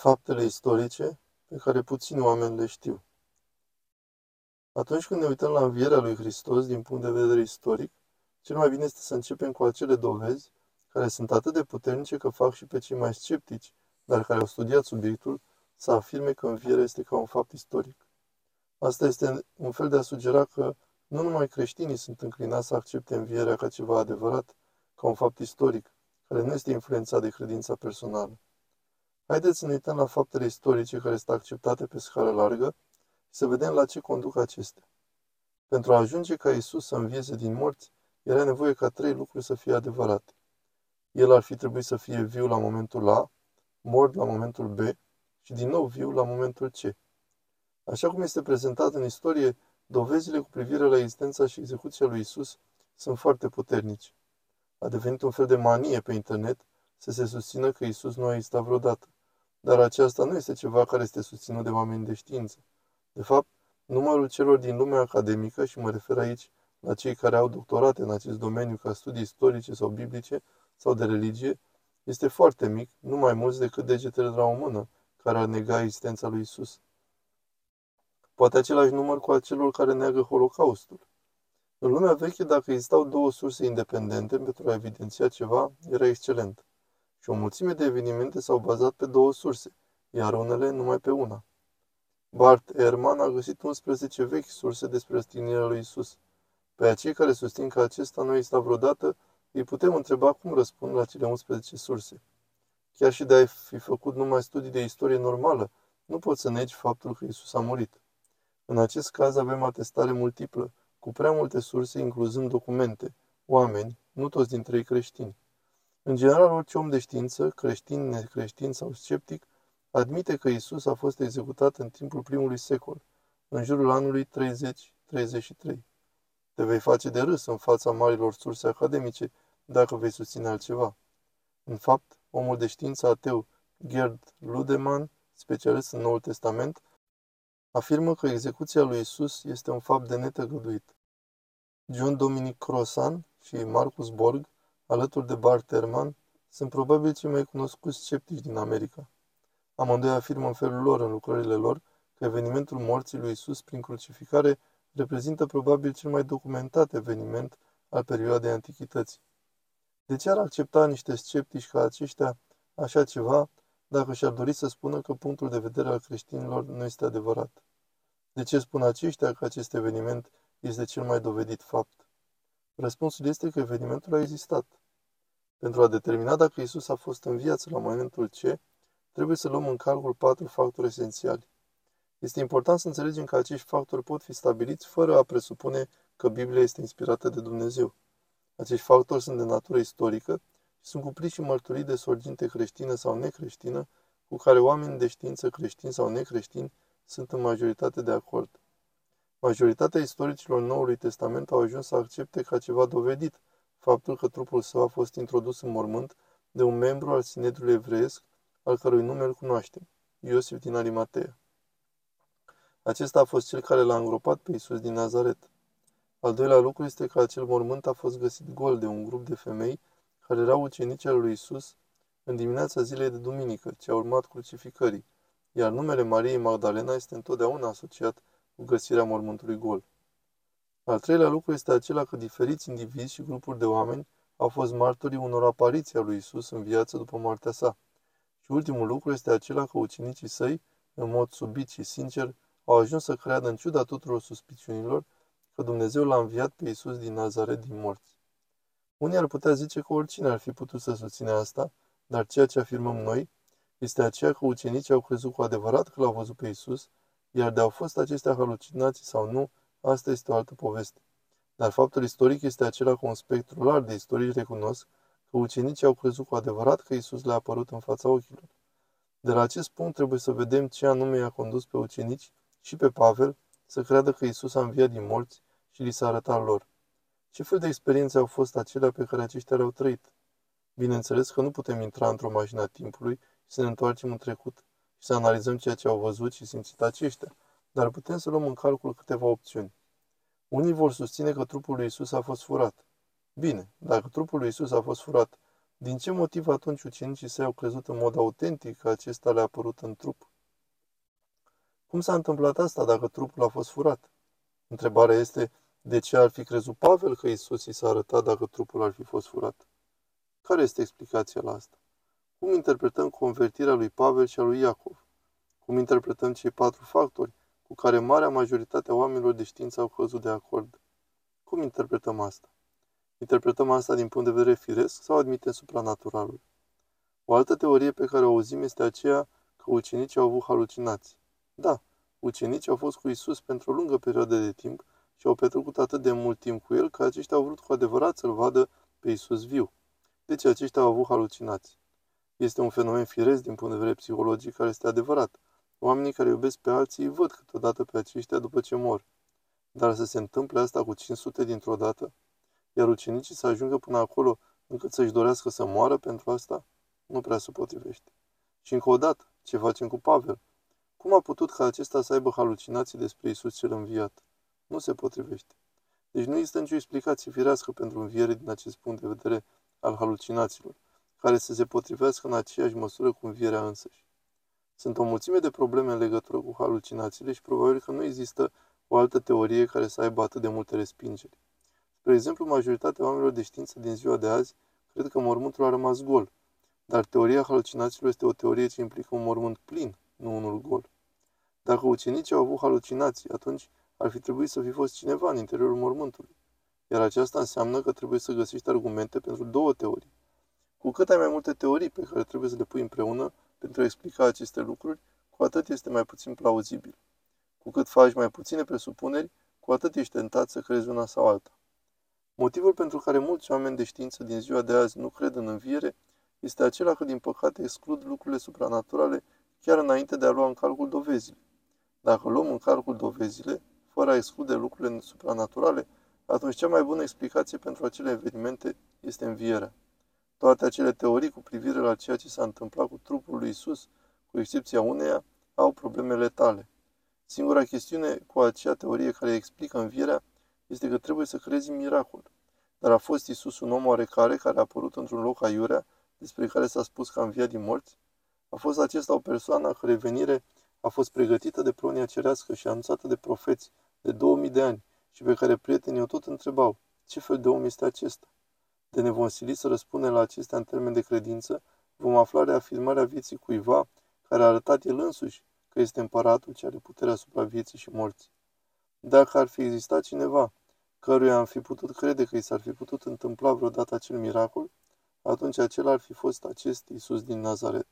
Faptele istorice pe care puțini oameni le știu. Atunci când ne uităm la învierea lui Hristos din punct de vedere istoric, cel mai bine este să începem cu acele dovezi care sunt atât de puternice că fac și pe cei mai sceptici, dar care au studiat subiectul, să afirme că învierea este ca un fapt istoric. Asta este un fel de a sugera că nu numai creștinii sunt înclinați să accepte învierea ca ceva adevărat, ca un fapt istoric, care nu este influențat de credința personală. Haideți să ne uităm la faptele istorice care sunt acceptate pe scară largă și să vedem la ce conduc acestea. Pentru a ajunge ca Isus să învieze din morți, era nevoie ca trei lucruri să fie adevărate. El ar fi trebuit să fie viu la momentul A, mort la momentul B și din nou viu la momentul C. Așa cum este prezentat în istorie, dovezile cu privire la existența și execuția lui Isus sunt foarte puternici. A devenit un fel de manie pe internet să se susțină că Isus nu a existat vreodată. Dar aceasta nu este ceva care este susținut de oameni de știință. De fapt, numărul celor din lumea academică, și mă refer aici la cei care au doctorate în acest domeniu ca studii istorice sau biblice sau de religie, este foarte mic, nu mai mulți decât degetele de la o mână, care ar nega existența lui Isus. Poate același număr cu acelor care neagă Holocaustul. În lumea veche, dacă existau două surse independente pentru a evidenția ceva, era excelent și o mulțime de evenimente s-au bazat pe două surse, iar unele numai pe una. Bart Ehrman a găsit 11 vechi surse despre răstignirea lui Isus. Pe acei care susțin că acesta nu exista vreodată, îi putem întreba cum răspund la cele 11 surse. Chiar și de a fi făcut numai studii de istorie normală, nu poți să negi faptul că Isus a murit. În acest caz avem atestare multiplă, cu prea multe surse, incluzând documente, oameni, nu toți dintre ei creștini. În general, orice om de știință, creștin, necreștin sau sceptic, admite că Isus a fost executat în timpul primului secol, în jurul anului 30-33. Te vei face de râs în fața marilor surse academice dacă vei susține altceva. În fapt, omul de știință ateu Gerd Ludemann, specialist în Noul Testament, afirmă că execuția lui Isus este un fapt de netăgăduit. John Dominic Crossan și Marcus Borg alături de Bart Ehrman, sunt probabil cei mai cunoscuți sceptici din America. Amândoi afirmă în felul lor, în lucrările lor, că evenimentul morții lui Isus prin crucificare reprezintă probabil cel mai documentat eveniment al perioadei antichității. De ce ar accepta niște sceptici ca aceștia așa ceva dacă și-ar dori să spună că punctul de vedere al creștinilor nu este adevărat? De ce spun aceștia că acest eveniment este cel mai dovedit fapt? Răspunsul este că evenimentul a existat. Pentru a determina dacă Isus a fost în viață la momentul C, trebuie să luăm în calcul patru factori esențiali. Este important să înțelegem că acești factori pot fi stabiliți fără a presupune că Biblia este inspirată de Dumnezeu. Acești factori sunt de natură istorică și sunt cuprinși și mărturii de sorginte creștină sau necreștină, cu care oamenii de știință creștini sau necreștini sunt în majoritate de acord. Majoritatea istoricilor Noului Testament au ajuns să accepte ca ceva dovedit faptul că trupul său a fost introdus în mormânt de un membru al Sinedrului evreiesc, al cărui nume îl cunoaștem, Iosif din Arimatea. Acesta a fost cel care l-a îngropat pe Isus din Nazaret. Al doilea lucru este că acel mormânt a fost găsit gol de un grup de femei care erau ucenici al lui Isus în dimineața zilei de duminică, ce a urmat crucificării, iar numele Mariei Magdalena este întotdeauna asociat cu găsirea mormântului gol. Al treilea lucru este acela că diferiți indivizi și grupuri de oameni au fost martorii unor apariții a lui Isus în viață după moartea sa. Și ultimul lucru este acela că ucenicii săi, în mod subit și sincer, au ajuns să creadă în ciuda tuturor suspiciunilor că Dumnezeu l-a înviat pe Isus din Nazaret din morți. Unii ar putea zice că oricine ar fi putut să susține asta, dar ceea ce afirmăm noi este aceea că ucenicii au crezut cu adevărat că l-au văzut pe Isus iar de au fost acestea halucinații sau nu, asta este o altă poveste. Dar faptul istoric este acela că un spectru larg de istorici recunosc că ucenicii au crezut cu adevărat că Isus le-a apărut în fața ochilor. De la acest punct trebuie să vedem ce anume i-a condus pe ucenici și pe Pavel să creadă că Isus a înviat din morți și li s-a arătat lor. Ce fel de experiențe au fost acelea pe care aceștia le-au trăit? Bineînțeles că nu putem intra într-o mașină a timpului și să ne întoarcem în trecut și să analizăm ceea ce au văzut și simțit aceștia, dar putem să luăm în calcul câteva opțiuni. Unii vor susține că trupul lui Isus a fost furat. Bine, dacă trupul lui Isus a fost furat, Din ce motiv atunci ucenicii săi au crezut în mod autentic că acesta le-a apărut în trup? Cum s-a întâmplat asta dacă trupul a fost furat? Întrebarea este, de ce ar fi crezut Pavel că Isus i s-a arătat dacă trupul ar fi fost furat? Care este explicația la asta? Cum interpretăm convertirea lui Pavel și a lui Iacov? Cum interpretăm cei patru factori cu care marea majoritate a oamenilor de știință au căzut de acord? Cum interpretăm asta? Interpretăm asta din punct de vedere firesc sau admitem supranaturalul? O altă teorie pe care o auzim este aceea că ucenicii au avut halucinații. Da, ucenicii au fost cu Isus pentru o lungă perioadă de timp și au petrecut atât de mult timp cu el că aceștia au vrut cu adevărat să-l vadă pe Isus viu. Deci aceștia au avut halucinații. Este un fenomen firesc din punct de vedere psihologic care este adevărat. Oamenii care iubesc pe alții îi văd câteodată pe aceștia după ce mor. Dar să se întâmple asta cu 500 dintr-o dată? Iar ucenicii să ajungă până acolo încât să-și dorească să moară pentru asta? Nu prea se potrivește. Și încă o dată, ce facem cu Pavel? Cum a putut ca acesta să aibă halucinații despre Isus cel înviat? Nu se potrivește. Deci nu există nicio explicație firească pentru înviere din acest punct de vedere al halucinațiilor, care să se potrivească în aceeași măsură cu învierea însăși. Sunt o mulțime de probleme în legătură cu halucinațiile și probabil că nu există o altă teorie care să aibă atât de multe respingeri. Spre exemplu, majoritatea oamenilor de știință din ziua de azi cred că mormântul a rămas gol, dar teoria halucinațiilor este o teorie ce implică un mormânt plin, nu unul gol. Dacă ucenicii au avut halucinații, atunci ar fi trebuit să fi fost cineva în interiorul mormântului. Iar aceasta înseamnă că trebuie să găsești argumente pentru două teorii. Cu cât ai mai multe teorii pe care trebuie să le pui împreună pentru a explica aceste lucruri, cu atât este mai puțin plauzibil. Cu cât faci mai puține presupuneri, cu atât ești tentat să crezi una sau alta. Motivul pentru care mulți oameni de știință din ziua de azi nu cred în înviere este acela că, din păcate, exclud lucrurile supranaturale chiar înainte de a lua în calcul dovezile. Dacă luăm în calcul dovezile, fără a exclude lucrurile supranaturale, atunci cea mai bună explicație pentru acele evenimente este învierea. Toate acele teorii cu privire la ceea ce s-a întâmplat cu trupul lui Isus, cu excepția uneia, au problemele tale. Singura chestiune cu acea teorie care explică învierea este că trebuie să crezi în miracol. Dar a fost Isus un om oarecare care a apărut într-un loc aiurea, despre care s-a spus că a înviat din morți? A fost acesta o persoană a cărei venire a fost pregătită de pronia cerească și anunțată de profeți de 2000 de ani și pe care prietenii o tot întrebau, ce fel de om este acesta? De ne vom sili să răspundem la acestea în termen de credință, vom afla reafirmarea vieții cuiva care a arătat el însuși că este împăratul ce are puterea asupra vieții și morții. Dacă ar fi existat cineva căruia am fi putut crede că i s-ar fi putut întâmpla vreodată acel miracol, atunci acela ar fi fost acest Isus din Nazaret.